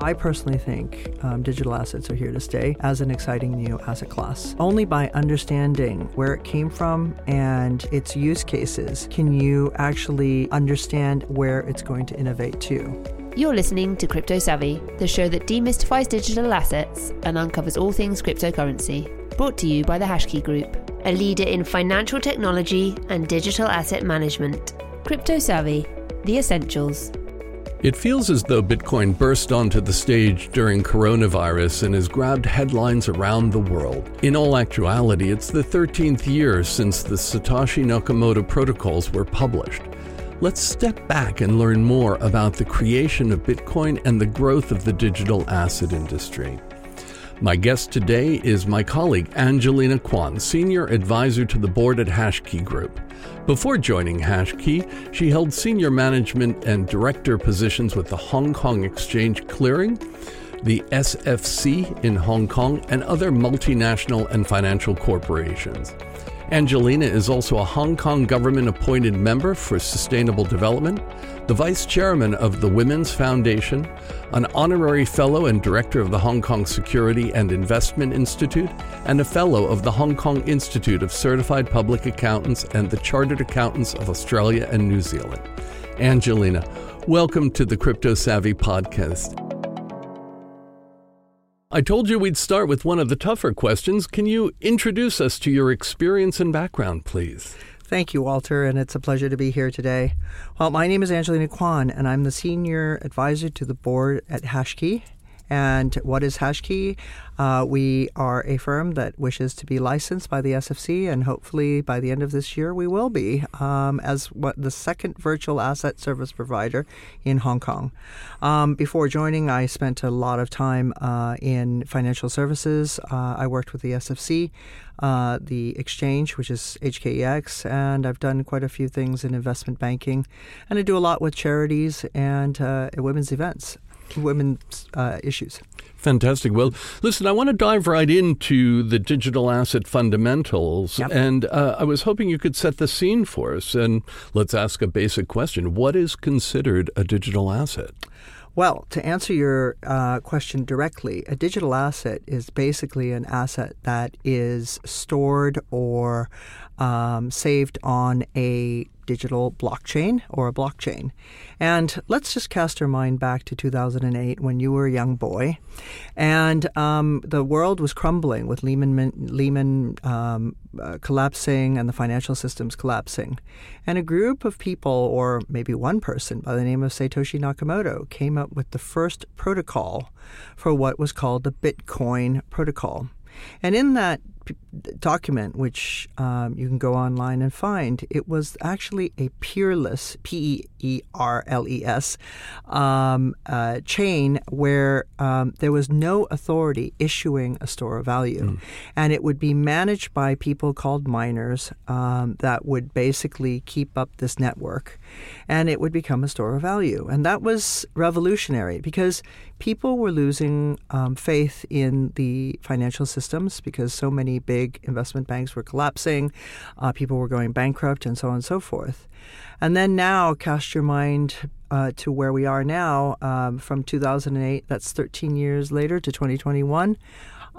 I personally think um, digital assets are here to stay as an exciting new asset class. Only by understanding where it came from and its use cases can you actually understand where it's going to innovate to. You're listening to Crypto Savvy, the show that demystifies digital assets and uncovers all things cryptocurrency. Brought to you by the Hashkey Group, a leader in financial technology and digital asset management. Crypto Savvy, the essentials. It feels as though Bitcoin burst onto the stage during coronavirus and has grabbed headlines around the world. In all actuality, it's the 13th year since the Satoshi Nakamoto protocols were published. Let's step back and learn more about the creation of Bitcoin and the growth of the digital asset industry. My guest today is my colleague Angelina Kwan, Senior Advisor to the board at Hashkey Group. Before joining Hashkey, she held senior management and director positions with the Hong Kong Exchange Clearing, the SFC in Hong Kong, and other multinational and financial corporations. Angelina is also a Hong Kong government appointed member for sustainable development, the vice chairman of the Women's Foundation, an honorary fellow and director of the Hong Kong Security and Investment Institute, and a fellow of the Hong Kong Institute of Certified Public Accountants and the Chartered Accountants of Australia and New Zealand. Angelina, welcome to the Crypto Savvy podcast. I told you we'd start with one of the tougher questions. Can you introduce us to your experience and background, please? Thank you, Walter, and it's a pleasure to be here today. Well, my name is Angelina Kwan, and I'm the senior advisor to the board at Hashkey. And what is Hashkey? Uh, we are a firm that wishes to be licensed by the SFC, and hopefully by the end of this year we will be um, as what the second virtual asset service provider in Hong Kong. Um, before joining, I spent a lot of time uh, in financial services. Uh, I worked with the SFC. Uh, the exchange, which is HKEX, and I've done quite a few things in investment banking, and I do a lot with charities and uh, women's events women's uh, issues. Fantastic. Well, listen, I want to dive right into the digital asset fundamentals. Yep. And uh, I was hoping you could set the scene for us. And let's ask a basic question What is considered a digital asset? Well, to answer your uh, question directly, a digital asset is basically an asset that is stored or um, saved on a digital blockchain or a blockchain. And let's just cast our mind back to 2008 when you were a young boy, and um, the world was crumbling with Lehman Lehman um, uh, collapsing and the financial systems collapsing, and a group of people, or maybe one person by the name of Satoshi Nakamoto, came up with the first protocol for what was called the Bitcoin protocol. And in that document, which um, you can go online and find, it was actually a peerless, P E R L E S, um, uh, chain where um, there was no authority issuing a store of value. Mm. And it would be managed by people called miners um, that would basically keep up this network. And it would become a store of value. And that was revolutionary because people were losing um, faith in the financial systems because so many big investment banks were collapsing, uh, people were going bankrupt, and so on and so forth. And then now, cast your mind uh, to where we are now um, from 2008, that's 13 years later to 2021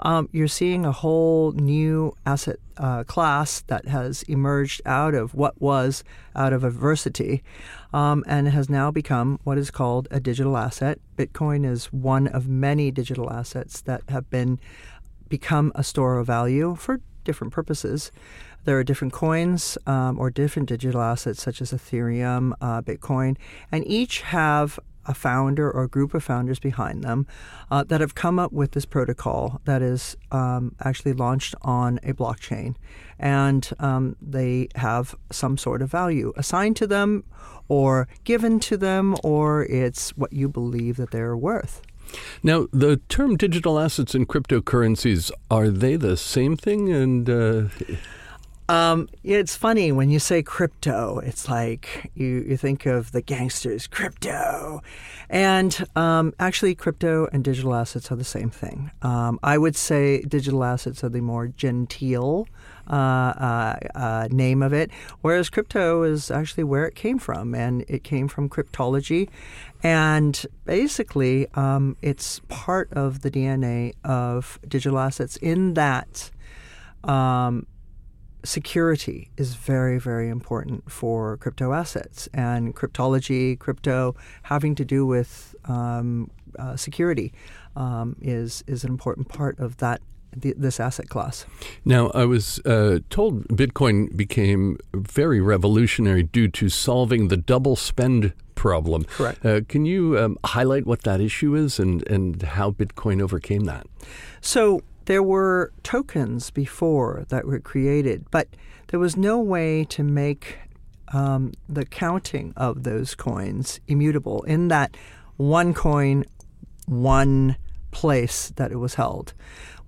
um, you're seeing a whole new asset uh, class that has emerged out of what was out of adversity um, and has now become what is called a digital asset. Bitcoin is one of many digital assets that have been become a store of value for different purposes. There are different coins um, or different digital assets such as Ethereum, uh, Bitcoin, and each have a founder or a group of founders behind them uh, that have come up with this protocol that is um, actually launched on a blockchain. And um, they have some sort of value assigned to them or given to them, or it's what you believe that they're worth. Now, the term digital assets and cryptocurrencies, are they the same thing? And. Uh... Um, it's funny when you say crypto, it's like you, you think of the gangsters, crypto. And um, actually, crypto and digital assets are the same thing. Um, I would say digital assets are the more genteel uh, uh, uh, name of it, whereas crypto is actually where it came from, and it came from cryptology. And basically, um, it's part of the DNA of digital assets in that um, security is very, very important for crypto assets and cryptology, crypto having to do with um, uh, security um, is is an important part of that this asset class. Now, I was uh, told Bitcoin became very revolutionary due to solving the double spend problem. Correct. Uh, can you um, highlight what that issue is and, and how Bitcoin overcame that? So, there were tokens before that were created, but there was no way to make um, the counting of those coins immutable in that one coin, one place that it was held.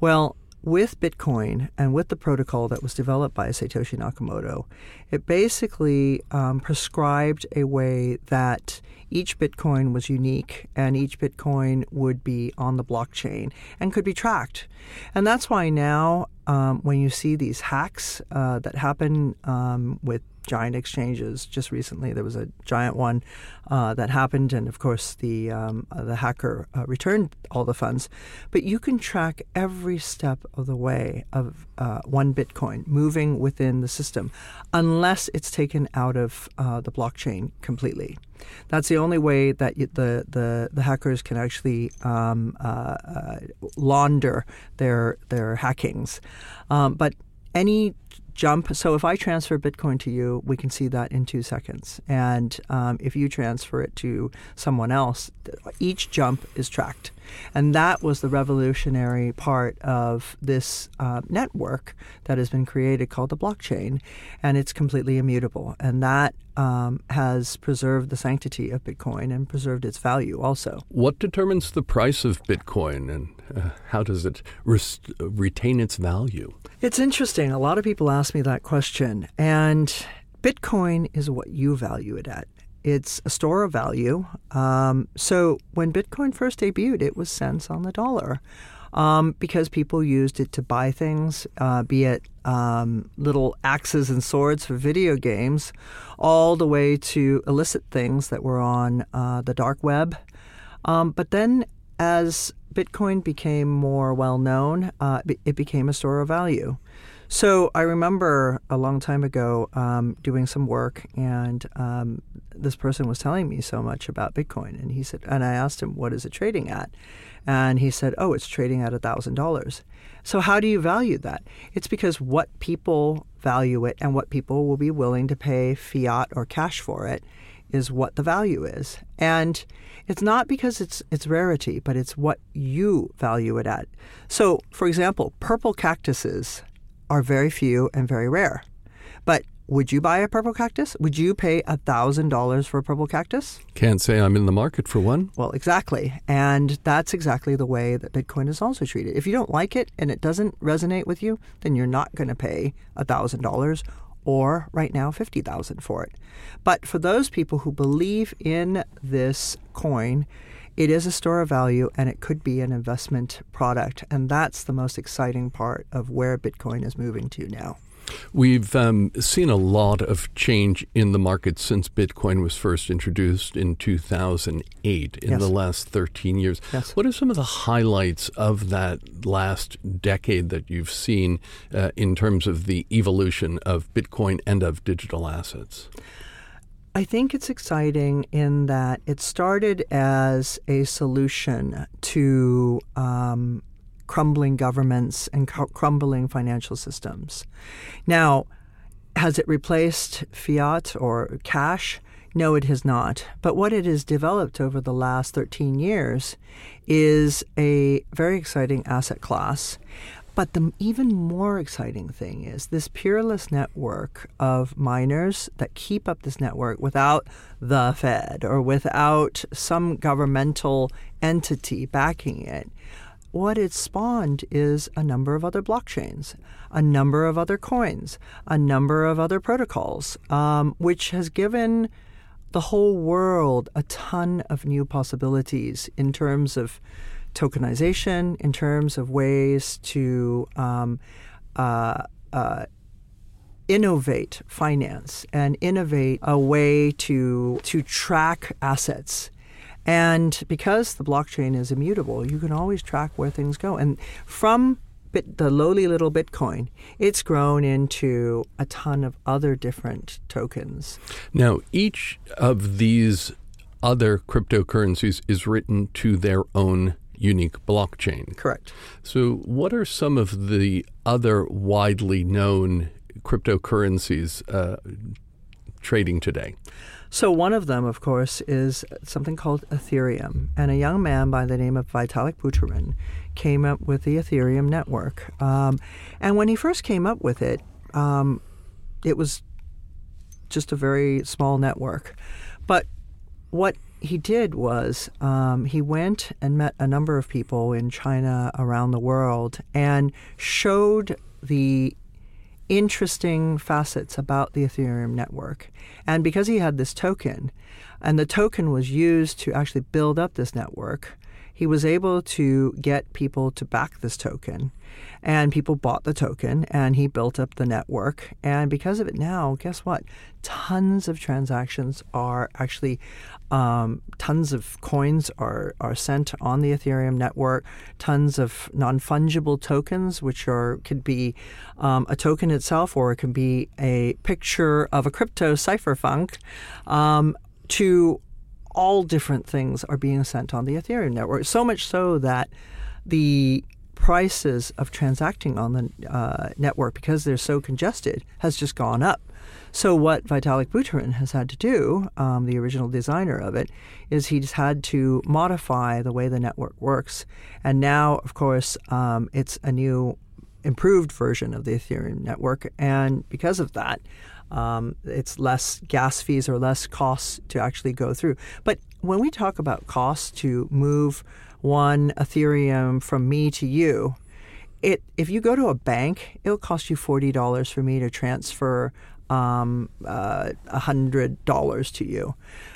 Well, with Bitcoin and with the protocol that was developed by Satoshi Nakamoto, it basically um, prescribed a way that each Bitcoin was unique and each Bitcoin would be on the blockchain and could be tracked. And that's why now, um, when you see these hacks uh, that happen um, with giant exchanges. Just recently, there was a giant one uh, that happened, and of course, the um, uh, the hacker uh, returned all the funds. But you can track every step of the way of uh, one Bitcoin moving within the system, unless it's taken out of uh, the blockchain completely. That's the only way that you, the, the the hackers can actually um, launder their their hackings. Um, but any jump. So if I transfer Bitcoin to you, we can see that in two seconds. And um, if you transfer it to someone else, each jump is tracked. And that was the revolutionary part of this uh, network that has been created called the blockchain. And it's completely immutable. And that um, has preserved the sanctity of Bitcoin and preserved its value also. What determines the price of Bitcoin and uh, how does it rest- retain its value? It's interesting. A lot of people ask me that question. And Bitcoin is what you value it at. It's a store of value. Um, so when Bitcoin first debuted, it was cents on the dollar. Um, because people used it to buy things, uh, be it um, little axes and swords for video games, all the way to illicit things that were on uh, the dark web. Um, but then, as Bitcoin became more well known, uh, it became a store of value. So I remember a long time ago um, doing some work, and um, this person was telling me so much about Bitcoin, and he said, and I asked him, "What is it trading at?" And he said, "Oh, it's trading at thousand dollars." So how do you value that? It's because what people value it and what people will be willing to pay fiat or cash for it is what the value is. And it's not because it's it's rarity, but it's what you value it at. So, for example, purple cactuses are very few and very rare. But would you buy a purple cactus? Would you pay $1,000 for a purple cactus? Can't say I'm in the market for one. Well, exactly. And that's exactly the way that Bitcoin is also treated. If you don't like it and it doesn't resonate with you, then you're not going to pay $1,000 or right now 50,000 for it. But for those people who believe in this coin, it is a store of value and it could be an investment product. And that's the most exciting part of where Bitcoin is moving to now. We've um, seen a lot of change in the market since Bitcoin was first introduced in 2008, in yes. the last 13 years. Yes. What are some of the highlights of that last decade that you've seen uh, in terms of the evolution of Bitcoin and of digital assets? I think it's exciting in that it started as a solution to um, crumbling governments and cr- crumbling financial systems. Now, has it replaced fiat or cash? No, it has not. But what it has developed over the last 13 years is a very exciting asset class. But the even more exciting thing is this peerless network of miners that keep up this network without the Fed or without some governmental entity backing it what it spawned is a number of other blockchains, a number of other coins, a number of other protocols, um, which has given the whole world a ton of new possibilities in terms of tokenization, in terms of ways to um, uh, uh, innovate finance and innovate a way to to track assets. And because the blockchain is immutable, you can always track where things go. And from bit, the lowly little Bitcoin, it's grown into a ton of other different tokens. Now, each of these other cryptocurrencies is written to their own unique blockchain. Correct. So, what are some of the other widely known cryptocurrencies uh, trading today? So, one of them, of course, is something called Ethereum. And a young man by the name of Vitalik Buterin came up with the Ethereum network. Um, and when he first came up with it, um, it was just a very small network. But what he did was um, he went and met a number of people in China around the world and showed the interesting facets about the Ethereum network. And because he had this token, and the token was used to actually build up this network, he was able to get people to back this token. And people bought the token and he built up the network. And because of it now, guess what? Tons of transactions are actually, um, tons of coins are, are sent on the Ethereum network, tons of non fungible tokens, which are could be um, a token itself or it can be a picture of a crypto cypherpunk. Um, to all different things are being sent on the Ethereum network. So much so that the prices of transacting on the uh, network, because they're so congested, has just gone up. So what Vitalik Buterin has had to do, um, the original designer of it, is he's had to modify the way the network works. And now, of course, um, it's a new, improved version of the Ethereum network. And because of that, um, it's less gas fees or less costs to actually go through. But when we talk about costs to move one Ethereum from me to you, it if you go to a bank, it'll cost you forty dollars for me to transfer um, uh, $100 to you.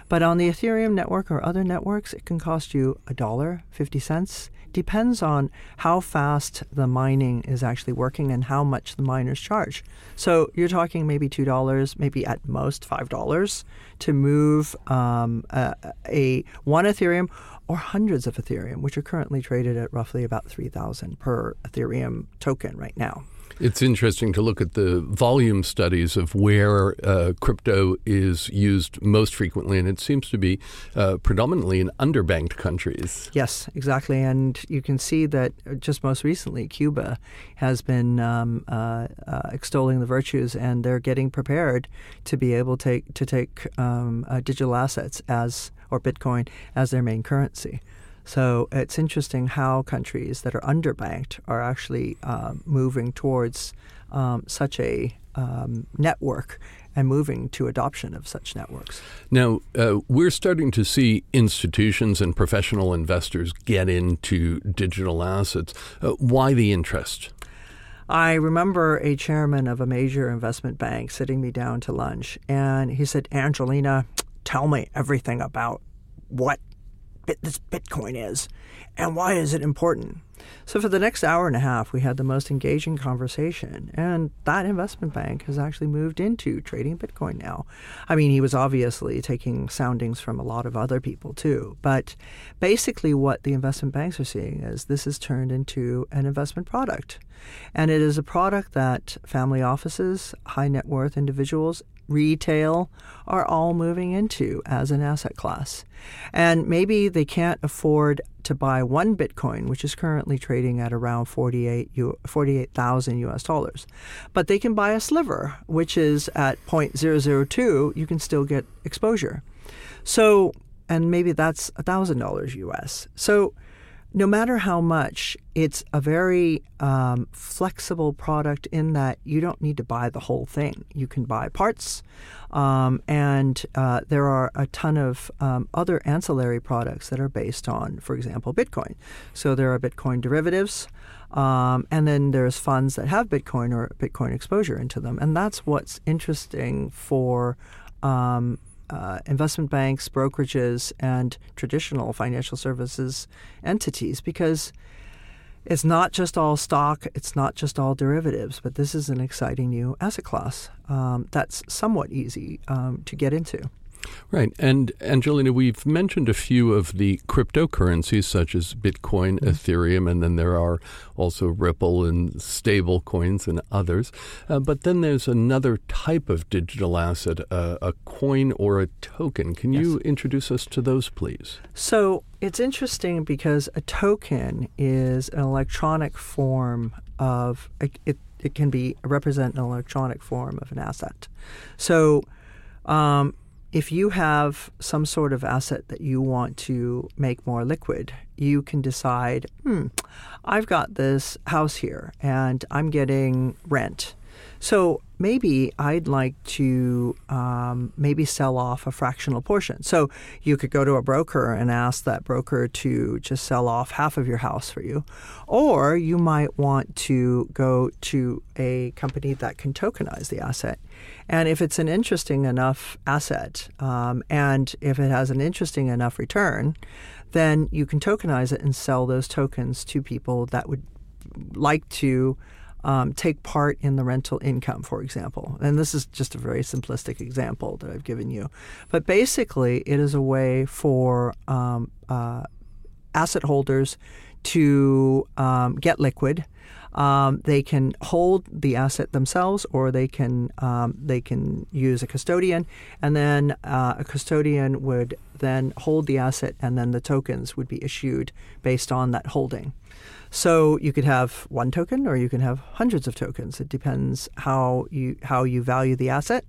But on the Ethereum network or other networks, it can cost you a dollar, 50 cents. Depends on how fast the mining is actually working and how much the miners charge. So you're talking maybe $2, maybe at most $5 to move um, a, a one Ethereum or hundreds of Ethereum, which are currently traded at roughly about 3000 per Ethereum token right now. It's interesting to look at the volume studies of where uh, crypto is used most frequently, and it seems to be uh, predominantly in underbanked countries. Yes, exactly. And you can see that just most recently, Cuba has been um, uh, uh extolling the virtues, and they're getting prepared to be able to take, to take um, uh, digital assets as or Bitcoin as their main currency. So it's interesting how countries that are underbanked are actually um, moving towards um, such a um, network and moving to adoption of such networks. Now, uh, we're starting to see institutions and professional investors get into digital assets. Uh, why the interest? I remember a chairman of a major investment bank sitting me down to lunch, and he said, Angelina, tell me everything about what bit this Bitcoin is and why is it important. So for the next hour and a half, we had the most engaging conversation, and that investment bank has actually moved into trading Bitcoin now. I mean, he was obviously taking soundings from a lot of other people too, but basically, what the investment banks are seeing is this has turned into an investment product, and it is a product that family offices, high net worth individuals, retail are all moving into as an asset class. And maybe they can't afford to buy one Bitcoin, which is currently trading at around 48 48,000 US dollars. But they can buy a sliver, which is at 0.002, you can still get exposure. So, and maybe that's $1,000 US. So, no matter how much, it's a very um, flexible product in that you don't need to buy the whole thing. You can buy parts, um, and uh, there are a ton of um, other ancillary products that are based on, for example, Bitcoin. So there are Bitcoin derivatives. Um, and then there's funds that have Bitcoin or Bitcoin exposure into them, and that's what's interesting for um, uh, investment banks, brokerages, and traditional financial services entities because it's not just all stock, it's not just all derivatives, but this is an exciting new asset class um, that's somewhat easy um, to get into. Right. And Angelina, we've mentioned a few of the cryptocurrencies such as Bitcoin, mm-hmm. Ethereum, and then there are also Ripple and stable coins and others. Uh, but then there's another type of digital asset, uh, a coin or a token. Can yes. you introduce us to those, please? So it's interesting because a token is an electronic form of it, it can be represent an electronic form of an asset. So um, if you have some sort of asset that you want to make more liquid, you can decide, hmm, I've got this house here and I'm getting rent. So maybe I'd like to um, maybe sell off a fractional portion. So you could go to a broker and ask that broker to just sell off half of your house for you. Or you might want to go to a company that can tokenize the asset. And if it's an interesting enough asset um, and if it has an interesting enough return, then you can tokenize it and sell those tokens to people that would like to um, take part in the rental income, for example. And this is just a very simplistic example that I've given you. But basically, it is a way for um, uh, asset holders to um, get liquid. Um, they can hold the asset themselves, or they can um, they can use a custodian, and then uh, a custodian would then hold the asset, and then the tokens would be issued based on that holding. So you could have one token or you can have hundreds of tokens. It depends how you how you value the asset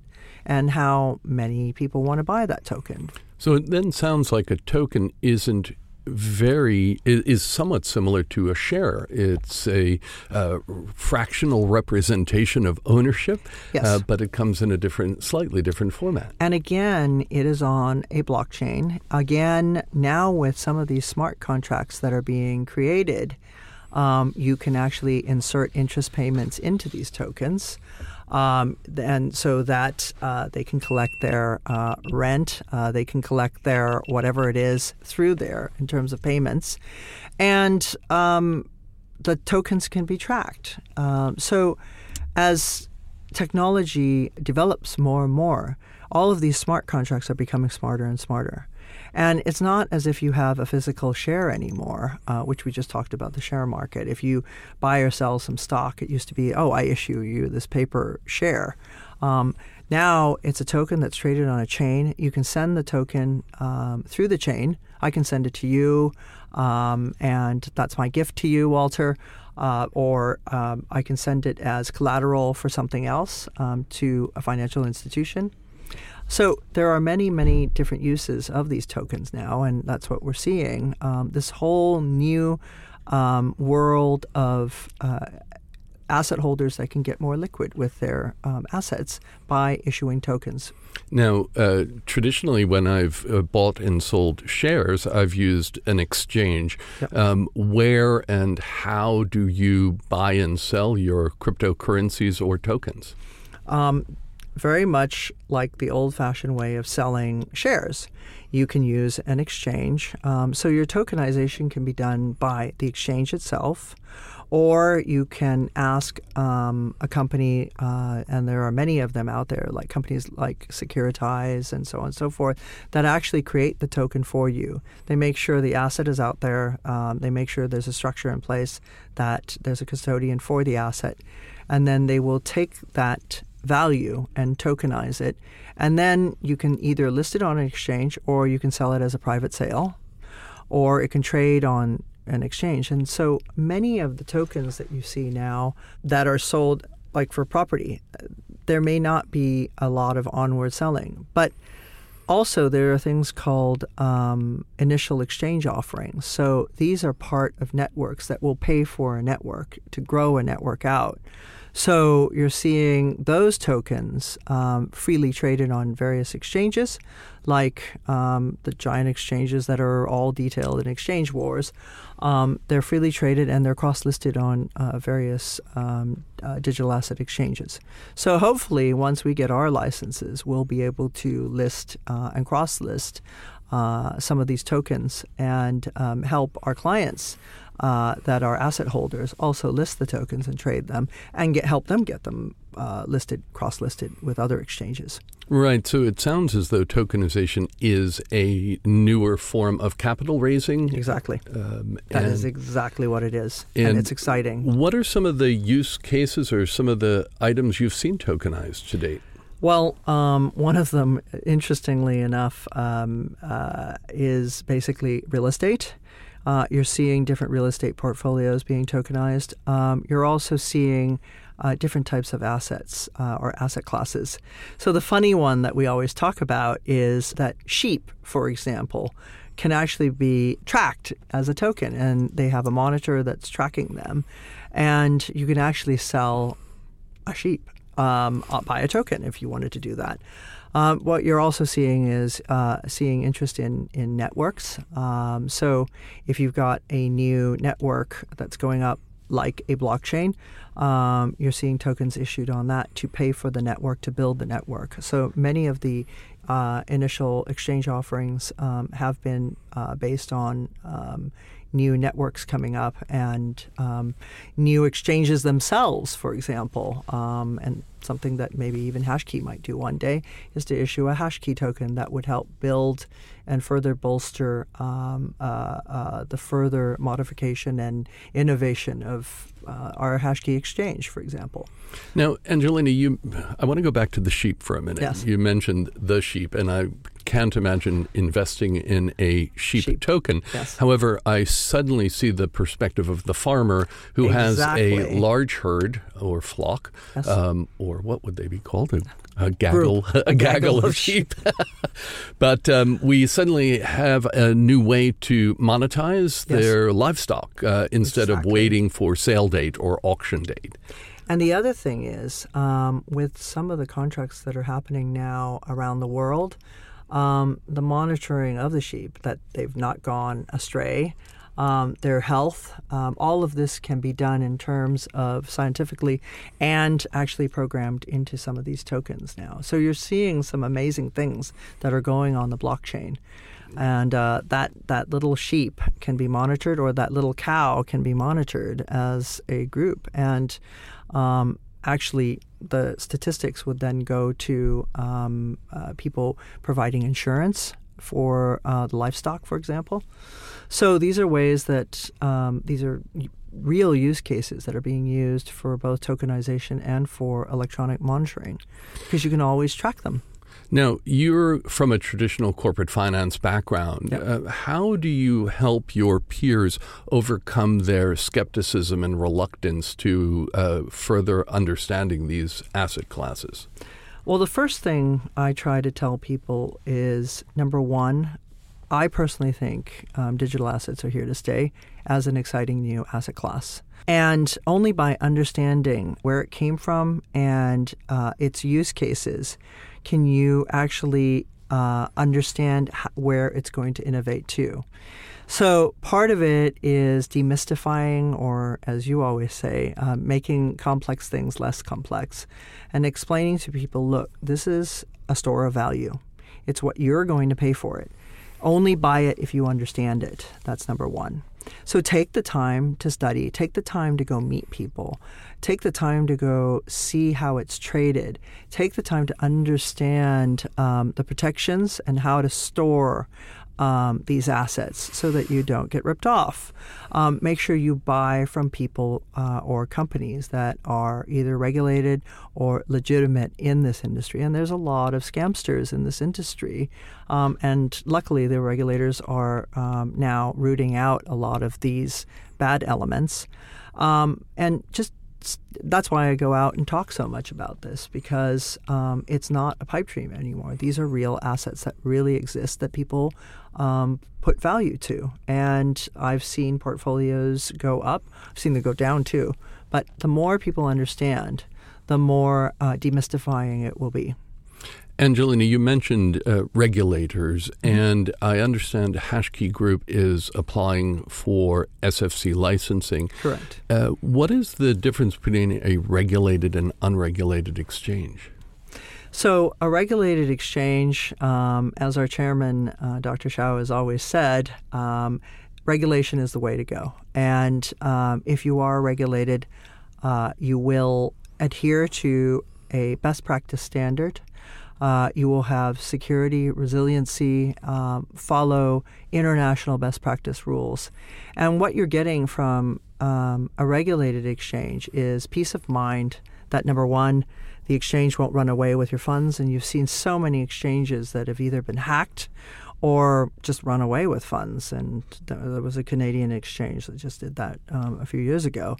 and how many people want to buy that token. So it then sounds like a token isn't very is somewhat similar to a share. It's a uh, fractional representation of ownership, yes. uh, but it comes in a different, slightly different format. And again, it is on a blockchain. Again, now with some of these smart contracts that are being created, um, you can actually insert interest payments into these tokens. Um, and so that uh, they can collect their uh, rent, uh, they can collect their whatever it is through there in terms of payments, and um, the tokens can be tracked. Um, so as technology develops more and more, all of these smart contracts are becoming smarter and smarter. And it's not as if you have a physical share anymore, uh, which we just talked about the share market. If you buy or sell some stock, it used to be, oh, I issue you this paper share. Um, now it's a token that's traded on a chain. You can send the token um, through the chain. I can send it to you, um, and that's my gift to you, Walter. Uh, or um, I can send it as collateral for something else um, to a financial institution. So there are many, many different uses of these tokens now, and that's what we're seeing. Um, this whole new um, world of uh, asset holders that can get more liquid with their um, assets by issuing tokens. Now, uh, traditionally, when I've uh, bought and sold shares, I've used an exchange. Yep. Um, where and how do you buy and sell your cryptocurrencies or tokens? Um, very much like the old fashioned way of selling shares. You can use an exchange. Um, so your tokenization can be done by the exchange itself, or you can ask um, a company, uh, and there are many of them out there, like companies like Securitize and so on and so forth, that actually create the token for you. They make sure the asset is out there, um, they make sure there's a structure in place that there's a custodian for the asset, and then they will take that value and tokenize it. And then you can either list it on an exchange or you can sell it as a private sale or it can trade on an exchange. And so many of the tokens that you see now that are sold like for property, there may not be a lot of onward selling. But also, there are things called um, initial exchange offerings. So these are part of networks that will pay for a network to grow a network out. So you're seeing those tokens um, freely traded on various exchanges, like um, the giant exchanges that are all detailed in Exchange Wars. Um, they're freely traded and they're cross listed on uh, various um, uh, digital asset exchanges. So hopefully, once we get our licenses, we'll be able to list uh, and cross list uh, some of these tokens and um, help our clients uh, that are asset holders also list the tokens and trade them and get help them get them uh, listed, cross listed with other exchanges. Right. So it sounds as though tokenization is a newer form of capital raising. Exactly. Um, that is exactly what it is. And, and, it's exciting. What are some of the use cases or some of the items you've seen tokenized to date? Well, um, one of them, interestingly enough, um, uh, is basically real estate. Uh, you're seeing different real estate portfolios being tokenized. Um, you're also seeing uh, different types of assets uh, or asset classes. So, the funny one that we always talk about is that sheep, for example, can actually be tracked as a token, and they have a monitor that's tracking them. And you can actually sell a sheep um, uh, buy a token if you wanted to do that. Um, what you're also seeing is uh, seeing interest in in networks. Um, so if you've got a new network that's going up, like a blockchain, um, you're seeing tokens issued on that to pay for the network to build the network. So many of the uh, initial exchange offerings um, have been uh, based on um, new networks coming up and um, new exchanges themselves, for example. Um, and something that maybe even Hashkey might do one day is to issue a Hashkey token that would help build and further bolster um, uh, uh, the further modification and innovation of uh, our Hashkey exchange, for example. Now, Angelina, you, I want to go back to the sheep for a minute. Yes. You mentioned the sheep, and I can't imagine investing in a sheep, sheep. token. Yes. However, I suddenly see the perspective of the farmer who exactly. has a large herd or flock, yes. um, or what would they be called? A, a gaggle, a, a, gaggle, of sheep. but um, we suddenly have a new way to monetize yes. their livestock uh, instead exactly. of waiting for sale date or auction date. And the other thing is, um, with some of the contracts that are happening now around the world, um, the monitoring of the sheep that they've not gone astray, um, their health, um, all of this can be done in terms of scientifically and actually programmed into some of these tokens now. So you're seeing some amazing things that are going on the blockchain. And uh, that that little sheep can be monitored, or that little cow can be monitored as a group. And um, actually the statistics would then go to um, uh, people providing insurance for uh, the livestock, for example. So these are ways that um, these are real use cases that are being used for both tokenization and for electronic monitoring because you can always track them. Now, you're from a traditional corporate finance background. Yep. Uh, how do you help your peers overcome their skepticism and reluctance to uh, further understanding these asset classes? Well, the first thing I try to tell people is number one, I personally think um, digital assets are here to stay as an exciting new asset class. And only by understanding where it came from and uh, its use cases can you actually uh, understand where it's going to innovate to. So, part of it is demystifying, or as you always say, uh, making complex things less complex and explaining to people look, this is a store of value. It's what you're going to pay for it. Only buy it if you understand it. That's number one. So take the time to study, take the time to go meet people, take the time to go see how it's traded, take the time to understand um, the protections and how to store um, these assets so that you don't get ripped off. Um, make sure you buy from people uh, or companies that are either regulated or legitimate in this industry. And there's a lot of scamsters in this industry. Um, and luckily, the regulators are um, now rooting out a lot of these bad elements. Um, and just that's why I go out and talk so much about this because um, it's not a pipe dream anymore. These are real assets that really exist that people um, put value to. And I've seen portfolios go up, I've seen them go down too. But the more people understand, the more uh, demystifying it will be. Angelina, you mentioned uh, regulators, mm-hmm. and I understand Hashkey Group is applying for SFC licensing. Correct. Uh, what is the difference between a regulated and unregulated exchange? So, a regulated exchange, um, as our chairman, uh, Dr. Xiao, has always said, um, regulation is the way to go. And um, if you are regulated, uh, you will adhere to a best practice standard. Uh, you will have security, resiliency, um, follow international best practice rules. And what you're getting from um, a regulated exchange is peace of mind that number one, the exchange won't run away with your funds. And you've seen so many exchanges that have either been hacked or just run away with funds. And there was a Canadian exchange that just did that um, a few years ago.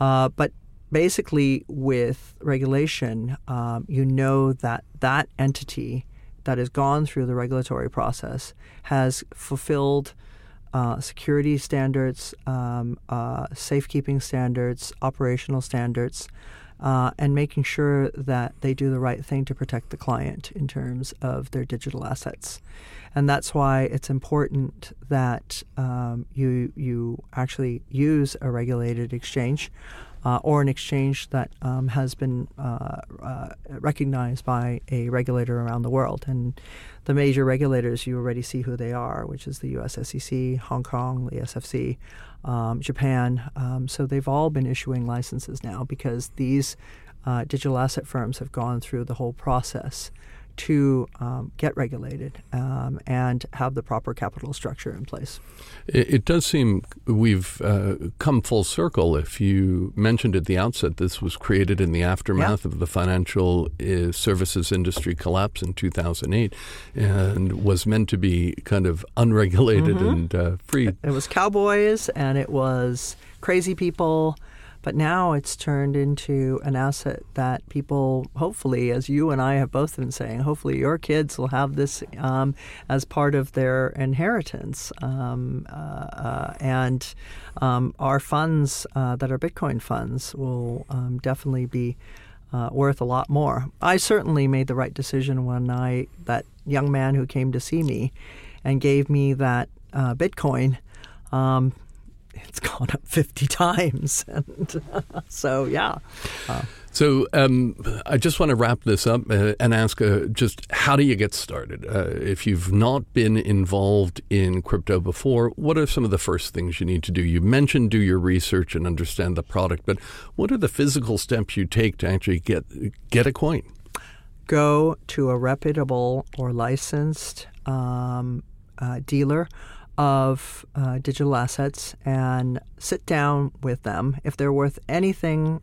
Uh, but basically, with regulation, um, you know that that entity that has gone through the regulatory process has fulfilled. Uh, security standards, um, uh, safekeeping standards, operational standards, uh, and making sure that they do the right thing to protect the client in terms of their digital assets. And that's why it's important that um, you you actually use a regulated exchange uh, or an exchange that um, has been uh, uh, recognized by a regulator around the world. And the major regulators, you already see who they are, which is the US SEC, Hong Kong, the SFC, um, Japan. Um, so they've all been issuing licenses now because these uh, digital asset firms have gone through the whole process to um, get regulated um, and have the proper capital structure in place. It, it does seem we've uh, come full circle. If you mentioned at the outset, this was created in the aftermath yeah. of the financial uh, services industry collapse in 2008 and was meant to be kind of unregulated mm-hmm. and uh, free. It was cowboys and it was crazy people but now it's turned into an asset that people, hopefully, as you and I have both been saying, hopefully your kids will have this um, as part of their inheritance. Um, uh, uh, and um, our funds uh, that are Bitcoin funds will um, definitely be. Uh, worth a lot more. I certainly made the right decision when I that young man who came to see me and gave me that uh, Bitcoin um, it's gone up 50 times. And so, yeah. Uh, so um, I just want to wrap this up uh, and ask uh, just how do you get started? Uh, if you've not been involved in crypto before, what are some of the first things you need to do? You mentioned do your research and understand the product, but what are the physical steps you take to actually get get a coin? Go to a reputable or licensed um, uh, dealer of uh, digital assets and sit down with them. If they're worth anything,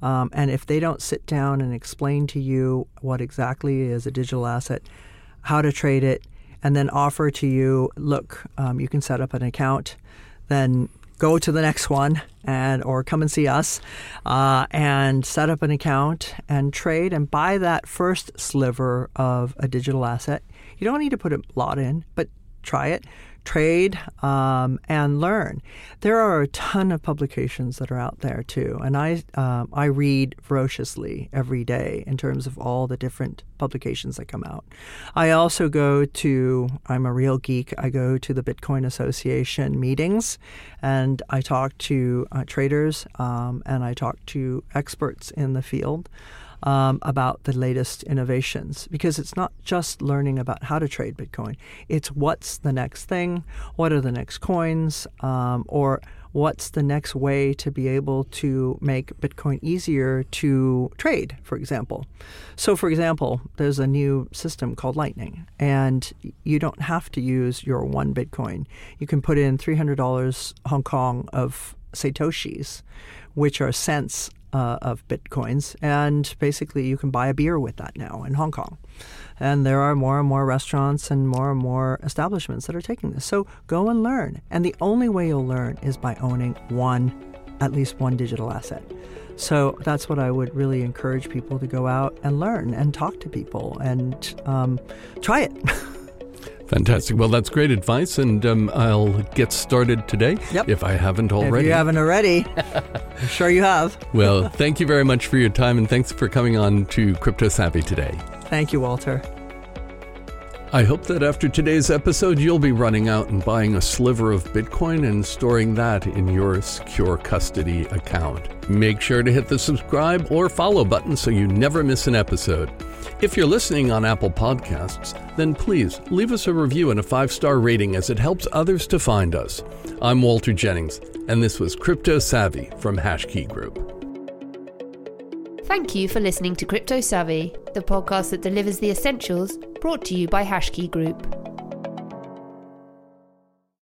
um, and if they don't sit down and explain to you what exactly is a digital asset, how to trade it, and then offer to you, look, um, you can set up an account, then go to the next one and or come and see us uh, and set up an account and trade and buy that first sliver of a digital asset. You don't need to put a lot in, but try it trade um, and learn. There are a ton of publications that are out there too, and I um, I read ferociously every day in terms of all the different publications that come out. I also go to I'm a real geek. I go to the Bitcoin Association meetings, and I talk to uh, traders um, and I talk to experts in the field um, about the latest innovations because it's not just learning about how to trade Bitcoin. It's what's the next thing, what are the next coins, um, or what's the next way to be able to make Bitcoin easier to trade, for example. So, for example, there's a new system called Lightning, and you don't have to use your one Bitcoin. You can put in $300 Hong Kong of Satoshis, which are cents uh, of bitcoins, and basically you can buy a beer with that now in Hong Kong. And there are more and more restaurants and more and more establishments that are taking this. So go and learn. And the only way you'll learn is by owning one, at least one digital asset. So that's what I would really encourage people to go out and learn and talk to people and um, try it. Fantastic. Well, that's great advice, and um, I'll get started today yep. if I haven't already. If you haven't already, I'm sure you have. well, thank you very much for your time, and thanks for coming on to Crypto Savvy today. Thank you, Walter. I hope that after today's episode, you'll be running out and buying a sliver of Bitcoin and storing that in your secure custody account. Make sure to hit the subscribe or follow button so you never miss an episode. If you're listening on Apple Podcasts, then please leave us a review and a five star rating as it helps others to find us. I'm Walter Jennings, and this was Crypto Savvy from Hashkey Group. Thank you for listening to Crypto Savvy, the podcast that delivers the essentials brought to you by Hashkey Group.